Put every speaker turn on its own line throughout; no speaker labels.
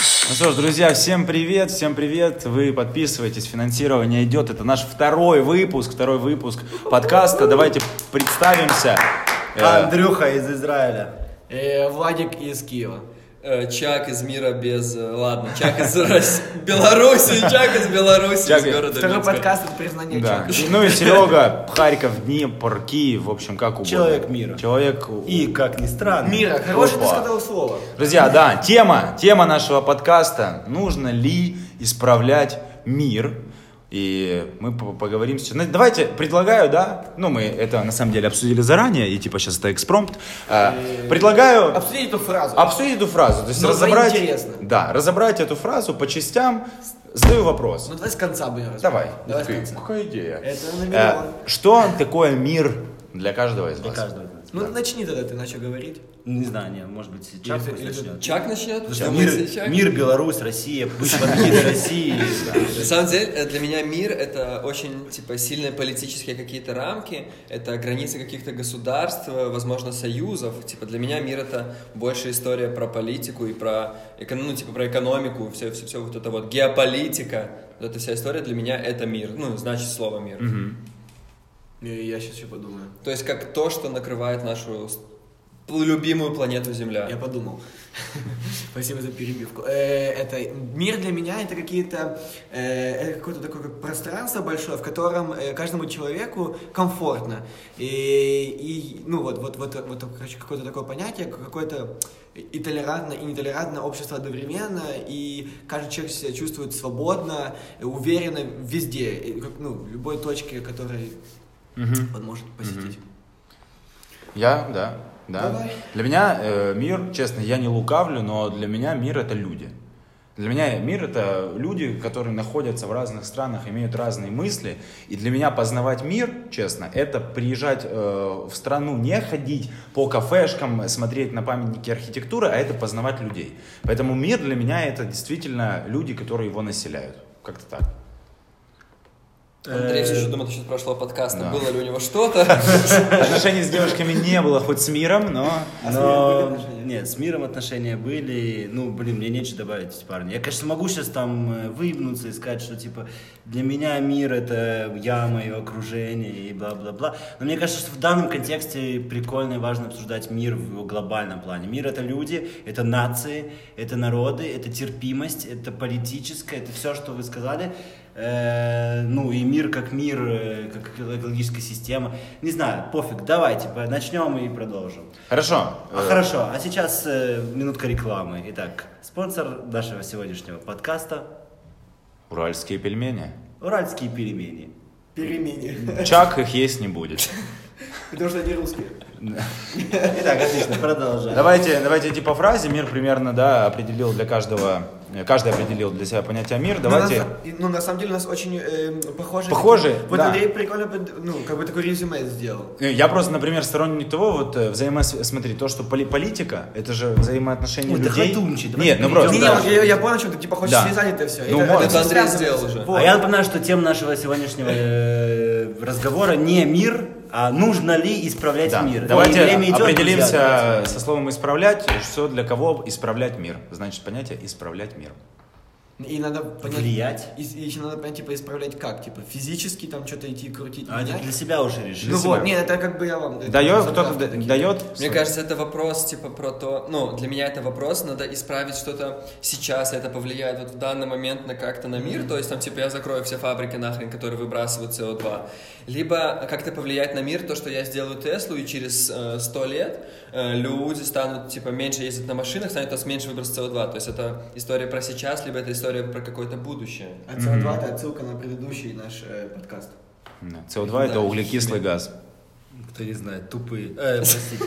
Ну что ж, друзья, всем привет, всем привет. Вы подписывайтесь, финансирование идет. Это наш второй выпуск, второй выпуск подкаста. Давайте представимся. Э,
Андрюха из Израиля.
Э, Владик из Киева.
Э, Чак из мира без... э, Ладно, Чак из Беларуси, Чак из Беларуси,
Чак-
из города
Второй
Минска.
подкаст это признание
Да.
Чака.
Ну и Серега, Харьков, Днепр, Киев, в общем, как угодно.
Человек мира.
Человек...
И, как ни странно,
Мира, хорошее ты сказал слово.
Друзья, да, тема, тема нашего подкаста. Нужно ли исправлять мир? И мы по- поговорим сейчас. Ну, Давайте, предлагаю, да, ну мы это на самом деле обсудили заранее, и типа сейчас это экспромт. Э, Предлагаю
Обсудить эту фразу.
обсудить эту фразу, то есть
Ну,
разобрать,
интересно.
да, разобрать эту фразу по частям. Задаю вопрос.
Ну давай с конца будем разбирать.
Давай,
Давай с конца.
какая идея?
Это на
Э,
миллион.
Что такое мир для каждого из
для
вас?
каждого. из нас.
Ну начни тогда, ты начал говорить.
Не знаю, не, может быть, Чак
Или-
пусть
или-
начнет.
Чак начнет?
Потому что мир,
Чак?
мир, Беларусь, Россия, в Анкете России.
На самом деле, э, для меня мир — это очень, типа, сильные политические какие-то рамки, это границы каких-то государств, э, возможно, союзов. Типа, для меня мир — это больше история про политику и про, ну, типа, про экономику, все, все, все вот это вот, геополитика. Вот эта вся история для меня — это мир. Ну, значит слово «мир».
И Я сейчас еще подумаю.
То есть, как то, что накрывает нашу любимую планету Земля.
Я подумал. Спасибо за перебивку. Э, Это мир для меня это какие-то э, это какое-то такое пространство большое, в котором э, каждому человеку комфортно. И, и ну вот вот вот вот короче, какое-то такое понятие, какое-то и толерантное, и нетолерантное общество одновременно, и каждый человек себя чувствует свободно, уверенно везде, ну, в любой точке, которой
Мгм.
он может посетить.
Я, да, да.
Давай.
Для меня э, мир, честно, я не лукавлю, но для меня мир это люди. Для меня мир это люди, которые находятся в разных странах, имеют разные мысли. И для меня познавать мир, честно, это приезжать э, в страну, не ходить по кафешкам, смотреть на памятники архитектуры, а это познавать людей. Поэтому мир для меня это действительно люди, которые его населяют. Как-то так.
Андрей все
Э,
еще думает насчет прошлого подкаста,
да.
было ли у него что-то.
Отношений с девушками не было, хоть с миром, но...
А с миром были
Но,
отношения?
нет, с миром отношения были, ну, блин, мне нечего добавить, парни. Я, конечно, могу сейчас там э, выебнуться и сказать, что, типа, для меня мир — это я, мое окружение и бла-бла-бла. Но мне кажется, что в данном контексте прикольно и важно обсуждать мир в его глобальном плане. Мир — это люди, это нации, это народы, это терпимость, это политическое, это все, что вы сказали. Э, ну и мир как мир, э, как экологическая система. Не знаю, пофиг, давай, типа, начнем и продолжим.
Хорошо.
А, хорошо, а сейчас э, минутка рекламы. Итак, спонсор нашего сегодняшнего подкаста
Уральские пельмени.
Уральские пельмени.
Перемене.
Чак их есть не будет.
Потому что они русские.
Итак, отлично, продолжаем.
Давайте, давайте идти по фразе. Мир примерно, да, определил для каждого, каждый определил для себя понятие мир. Давайте.
Ну, на, ну, на самом деле, у нас очень э, похожие...
Похожие,
Вот
да.
Андрей прикольно, ну, как бы такой резюме сделал.
Э, Я просто, например, сторонник того, вот э, взаимос... Смотри, то, что поли- политика, это же взаимоотношения
Ой,
людей.
давай
Нет, ну просто.
Не,
да.
я, я понял, что ты типа хочешь
Да.
связать это все.
Ну, может.
Это Андрей сделал уже.
А я напоминаю, что тема нашего сегодняшнего э, разговора не мир, а нужно ли исправлять
Да.
мир.
Давайте
время идет,
определимся
друзья.
со словом исправлять. Что для кого исправлять мир? Значит, понятие исправлять мир.
И надо понять...
Влиять.
И, и еще надо понять, типа, исправлять как? Типа, физически там что-то идти, крутить,
А это
менять?
для себя уже решили.
Ну
себя.
вот, нет, это как бы я вам...
Дает, кто-то дает.
Мне кажется, это вопрос, типа, про то... Ну, для меня это вопрос, надо исправить что-то сейчас, это повлияет вот в данный момент на как-то на мир, то есть там, типа, я закрою все фабрики нахрен, которые выбрасывают СО2. Либо как-то повлиять на мир, то, что я сделаю Теслу, и через э, сто лет э, люди станут, типа, меньше ездить на машинах, станет у нас меньше выброс СО2. То есть это история про сейчас, либо это история про какое-то будущее.
А CO2 это отсылка на предыдущий наш э, подкаст.
Да. СО2 это
Да.
углекислый газ.
Кто не знает, тупые. Э, простите.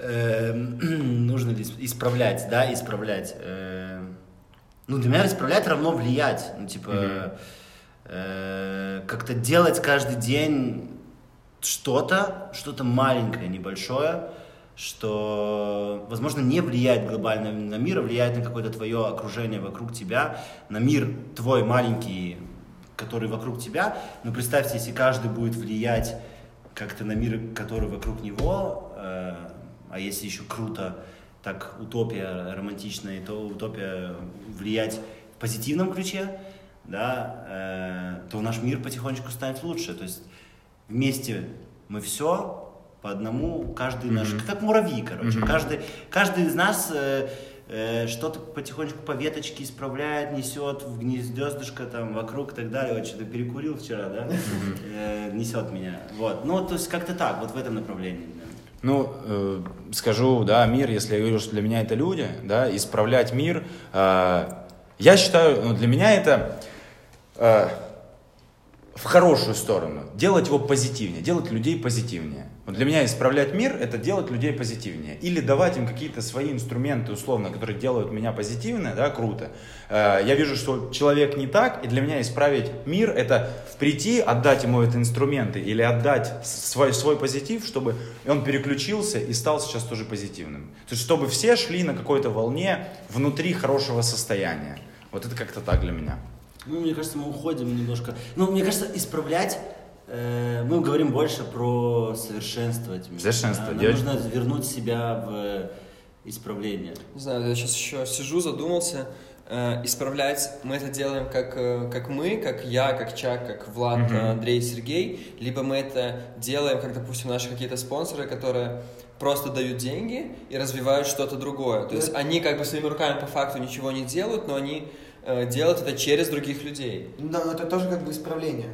Эм, Нужно ли исправлять, да, исправлять. Эм, Ну, для меня исправлять равно влиять. Ну, типа, э, как-то делать каждый день что-то, что-то маленькое, небольшое, что, возможно, не влияет глобально на мир, а влияет на какое-то твое окружение вокруг тебя, на мир твой маленький, который вокруг тебя. Но представьте, если каждый будет влиять как-то на мир, который вокруг него, э, а если еще круто, так утопия романтичная, то утопия влиять в позитивном ключе, да, э, то наш мир потихонечку станет лучше. То есть вместе мы все по одному, каждый наш, как муравьи, короче. Каждый, каждый из нас э, э, что-то потихонечку по веточке исправляет, несет в гнездышко там вокруг и так далее. Вот что-то перекурил вчера, да, э, несет меня. Вот, ну, то есть как-то так, вот в этом направлении. да.
Ну, э, скажу, да, мир, если я говорю, что для меня это люди, да, исправлять мир, э, я считаю, ну, для меня это э, в хорошую сторону, делать его позитивнее, делать людей позитивнее. Вот для меня исправлять мир – это делать людей позитивнее. Или давать им какие-то свои инструменты, условно, которые делают меня позитивно, да, круто. Э, Я вижу, что человек не так, и для меня исправить мир – это прийти, отдать ему эти инструменты или отдать свой, свой позитив, чтобы он переключился и стал сейчас тоже позитивным. То есть, чтобы все шли на какой-то волне внутри хорошего состояния. Вот это как-то так для меня.
Ну, мне кажется, мы уходим немножко. Ну, мне кажется, исправлять мы говорим больше про совершенствовать. да. Нам
я-
нужно вернуть себя в исправление.
Не знаю, я сейчас еще сижу, задумался. Э, исправлять мы это делаем как, э, как мы, как я, как Чак, как Влад, э, Андрей, Сергей, либо мы это делаем, как, допустим, наши какие-то спонсоры, которые просто дают деньги и развивают что-то другое. То есть они как бы своими руками по факту ничего не делают, но они э, делают это через других людей.
Да, но это тоже как бы исправление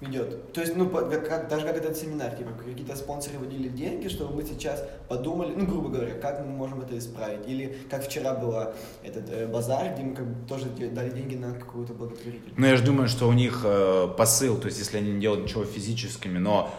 идет. То есть, ну, как, как- даже как этот семинар, типа, какие-то спонсоры выделили деньги, чтобы мы сейчас подумали, ну, грубо говоря, как мы можем это исправить. Или как вчера было этот э, базар, где мы как бы тоже дали деньги на какую-то благотворительность.
Ну, я же думаю, что у них э, посыл, то есть если они не делают ничего физическими, но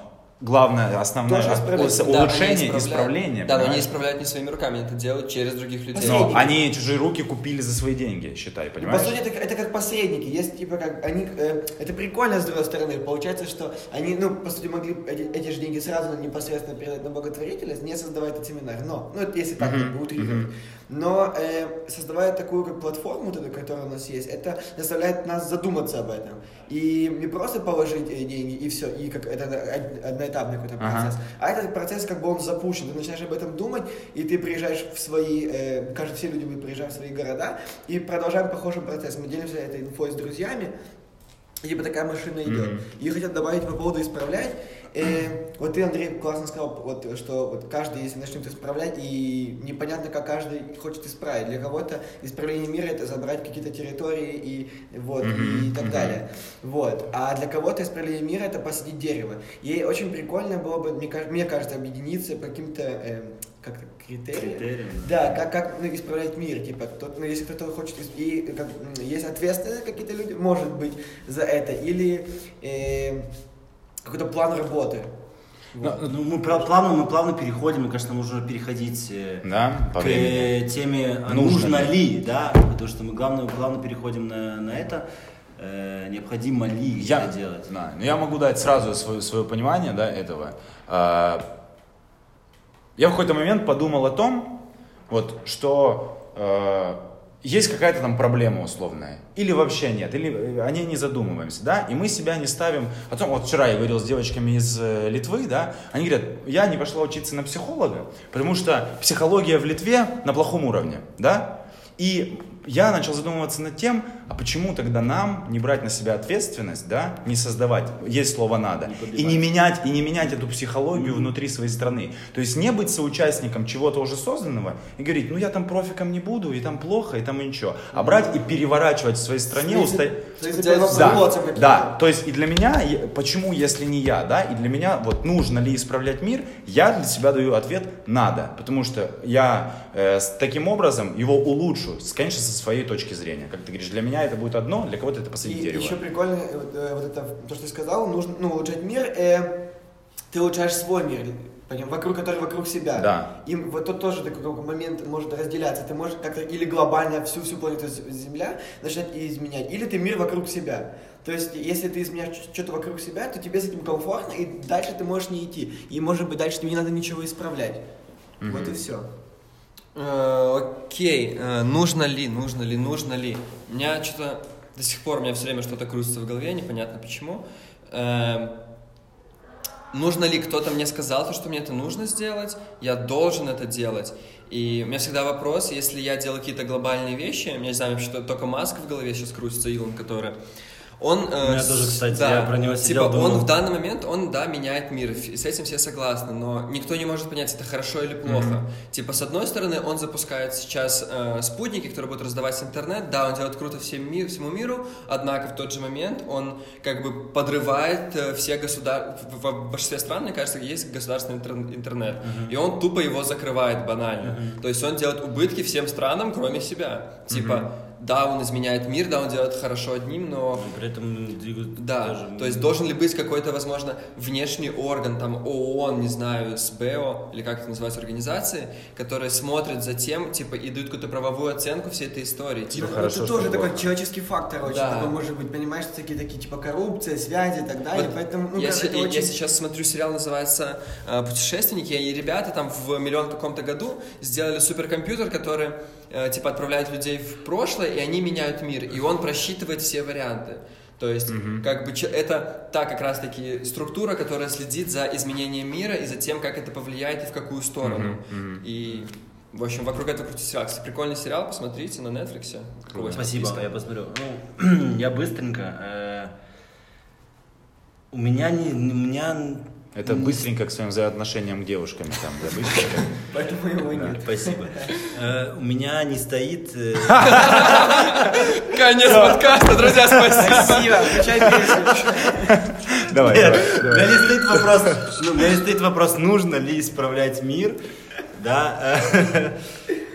главное, основное
Тоже
Да, они
улучшение,
исправляют-
исправление.
Да, но они
понимаешь?
исправляют не своими руками, это делают через других людей.
Посредники.
Но они чужие руки купили за свои деньги, считай,
Ну, По
понимаешь?
сути, это, это как посредники. Есть, типа, как они, э, это прикольно, с другой стороны. Получается, что они, ну, по сути, могли эти, эти же деньги сразу непосредственно передать на благотворительность, не создавая этот семинар. Но, ну, это если так как бы утрировать. Но э, создавая такую как платформу, вот эту, которая у нас есть, это заставляет нас задуматься об этом. И не просто положить э, деньги и все, и как это од- одноэтапный какой-то
Ага.
процесс, а этот процесс как бы он запущен. Ты начинаешь об этом думать, и ты приезжаешь в свои, э, кажется, все люди мы приезжаем в свои города и продолжаем похожий процесс. Мы делимся этой инфой с друзьями, типа такая машина идет.
Мгм.
И хотят добавить по поводу исправлять. Э, вот ты, Андрей, классно сказал, вот, что вот каждый, если начнет исправлять, и непонятно, как каждый хочет исправить. Для кого-то исправление мира это забрать какие-то территории и вот
Мгм,
и так далее. Вот. А для кого-то исправление мира это посадить дерево. И очень прикольно было бы, мне, кажется- объединиться по каким-то э, как-то критериям.
Критерием.
Да, как, как ну, исправлять мир, типа, кто, ну, если кто-то хочет, и как, есть ответственные какие-то люди, может быть, за это, или э, какой-то план работы. Вот.
Ну, мы пла- плавно, мы плавно переходим, мне кажется, нам нужно переходить э,
Да, по
к
времени.
теме а
Нужно
нужно,
ли?
ли, да, потому что мы главное, плавно переходим на, на это, Э, необходимо ли
Я,
это делать.
да, но я могу дать сразу свое, свое понимание да, этого. А, Я в какой-то момент подумал о том, вот, что э, есть какая-то там проблема условная, или вообще нет, или э, о ней не задумываемся, да, и мы себя не ставим, о том, вот вчера я говорил с девочками из э, Литвы, да, они говорят, я не пошла учиться на психолога, потому что психология в Литве на плохом уровне, да, и я начал задумываться над тем, а почему тогда нам не брать на себя ответственность, да, не создавать, есть слово надо,
Не
и не менять, и не менять эту психологию внутри своей страны. То есть не быть соучастником чего-то уже созданного и говорить, ну я там профиком не буду, и там плохо, и там и ничего. А брать и переворачивать в своей стране, уста- да, да, то есть и для меня, почему, если не я, да, и для меня, вот нужно ли исправлять мир, я для себя даю ответ надо, потому что я э, с таким образом его улучшу, конечно, со своей точки зрения. Как ты говоришь, для меня это будет одно, для кого-то это посадить
И
дерево.
еще прикольно, э, вот, э, вот это, то, что ты сказал, нужно, ну, улучшать мир, э, ты улучшаешь свой мир, поним- вокруг, который вокруг себя.
Да.
И вот тут тоже такой момент может разделяться. Ты можешь как-то или глобально всю-всю планету З- Земля начать изменять, или ты мир вокруг себя. То есть, если ты изменяешь что-то вокруг себя, то тебе с этим комфортно, и дальше ты можешь не идти. И, может быть, дальше тебе не надо ничего исправлять. Вот и все.
Э, Окей, э, нужно ли, нужно ли, нужно ли? У меня что-то до сих пор у меня все время что-то крутится в голове, непонятно почему. Эм, нужно ли кто-то мне сказал, то, что мне это нужно сделать, я должен это делать. И у меня всегда вопрос, если я делаю какие-то глобальные вещи, у меня, не знаю, что только Маск в голове сейчас крутится, Илон, который... Он, э,
У меня тоже, кстати,
да,
я про него сидел,
типа,
думал.
он в данный момент, он, да, меняет мир, с этим все согласны, но никто не может понять, это хорошо или плохо. Типа, с одной стороны, он запускает сейчас э, спутники, которые будут раздавать интернет, да, он делает круто всем ми- всему миру, однако в тот же момент он как бы подрывает э, все государства, в, в большинстве стран, мне кажется, есть государственный интер- интернет, и он тупо его закрывает банально. То есть он делает убытки всем странам, кроме себя. Типа, да, он изменяет мир, да, он делает хорошо одним, но
При этом двигают
да,
тоже-
то есть должен ли быть какой-то, возможно, внешний орган, там ООН, не знаю, СБО, или как это называется, организации, которые смотрят за тем, типа, и дают какую-то правовую оценку всей этой истории. Типа,
Ну, хорошо,
это тоже такой человеческий фактор очень
Да.
такой может быть, понимаешь, всякие такие типа коррупция, связи и так далее,
Вот
поэтому ну,
я,
как
я-
очень...
я сейчас смотрю сериал, называется э, «Путешественники», и ребята там в миллион каком-то году сделали суперкомпьютер, который типа отправляет людей в прошлое, и они меняют мир, и он просчитывает все варианты. То есть, как бы это та как раз-таки структура, которая следит за изменением мира и за тем, как это повлияет и в какую сторону. И, в общем, вокруг этого крутится. Кстати, прикольный сериал, посмотрите на Netflix. Клевая
Спасибо,
подписка.
я посмотрю. Ну, я быстренько. э, У меня не, у меня.
Это быстренько к своим взаимоотношениям к девушкам там, да, быстренько.
Поэтому его нет.
Спасибо. Э, У меня не стоит. э,
Конец подкаста, друзья, спасибо.
Спасибо, включай песню.
Давай, давай,
у меня не стоит вопрос, ну, у меня не стоит вопрос, нужно ли исправлять мир, да.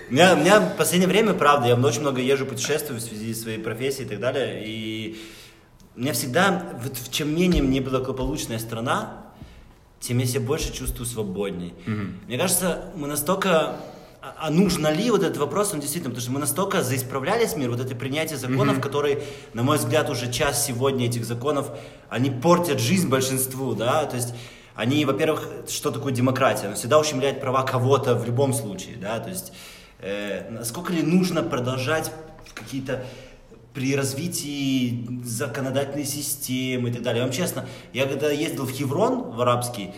У меня, у меня в последнее время, правда, я очень много езжу, путешествую в связи с своей профессией и так далее, и у меня всегда, вот в чем менее мне благополучная страна, тем я себя больше чувствую свободней. Мне кажется, мы настолько... А а нужно ли вот этот вопрос, он действительно, потому что мы настолько заисправлялись мир, вот это принятие законов, которые, на мой взгляд, уже час сегодня этих законов, они портят жизнь большинству, да, то есть они, во-первых, что такое демократия? Она всегда ущемляет права кого-то в любом случае, да, то есть э, насколько ли нужно продолжать какие-то при развитии законодательной системы и так далее. Я вам честно, я когда ездил в Хеврон, в арабский,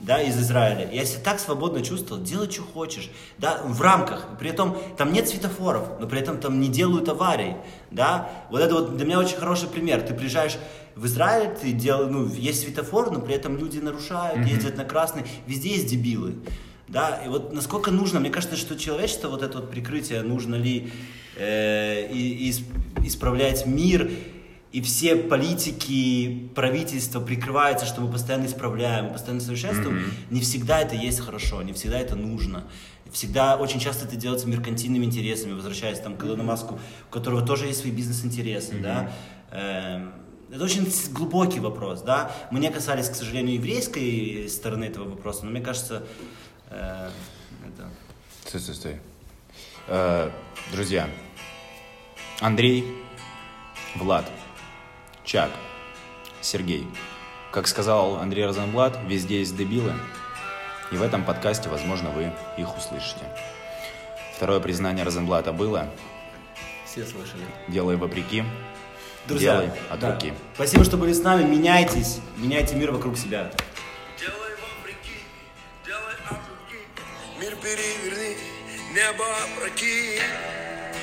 да, из Израиля, я себя так свободно чувствовал, делай, что хочешь, да, в рамках, при этом там нет светофоров, но при этом там не делают аварий, да, вот это вот для меня очень хороший пример, ты приезжаешь в Израиль, ты дел, ну, есть светофор, но при этом люди нарушают, ездят на красный, везде есть дебилы, да, и вот насколько нужно, мне кажется, что человечество, вот это вот прикрытие, нужно ли э, и- и исп- исправлять мир, и все политики, правительства прикрываются, что мы постоянно исправляем, мы постоянно совершенствуем, не всегда это есть хорошо, не всегда это нужно. Всегда, очень часто это делается меркантильными интересами, возвращаясь там к Илону Маску, у которого тоже есть свои бизнес-интересы, да. Эм, Это очень глубокий вопрос, да. Мы не касались, к сожалению, еврейской стороны этого вопроса, но мне кажется, э, это...
Стой, стой, стой. Э, Друзья, Андрей, Влад, Чак, Сергей. Как сказал Андрей Розенблат, везде есть дебилы. И в этом подкасте, возможно, вы их услышите. Второе признание Розенблата было
Все слышали.
«Делай вопреки,
Друзья,
делай от
да.
руки».
Спасибо, что были с нами. Меняйтесь, меняйте мир вокруг себя.
Делай от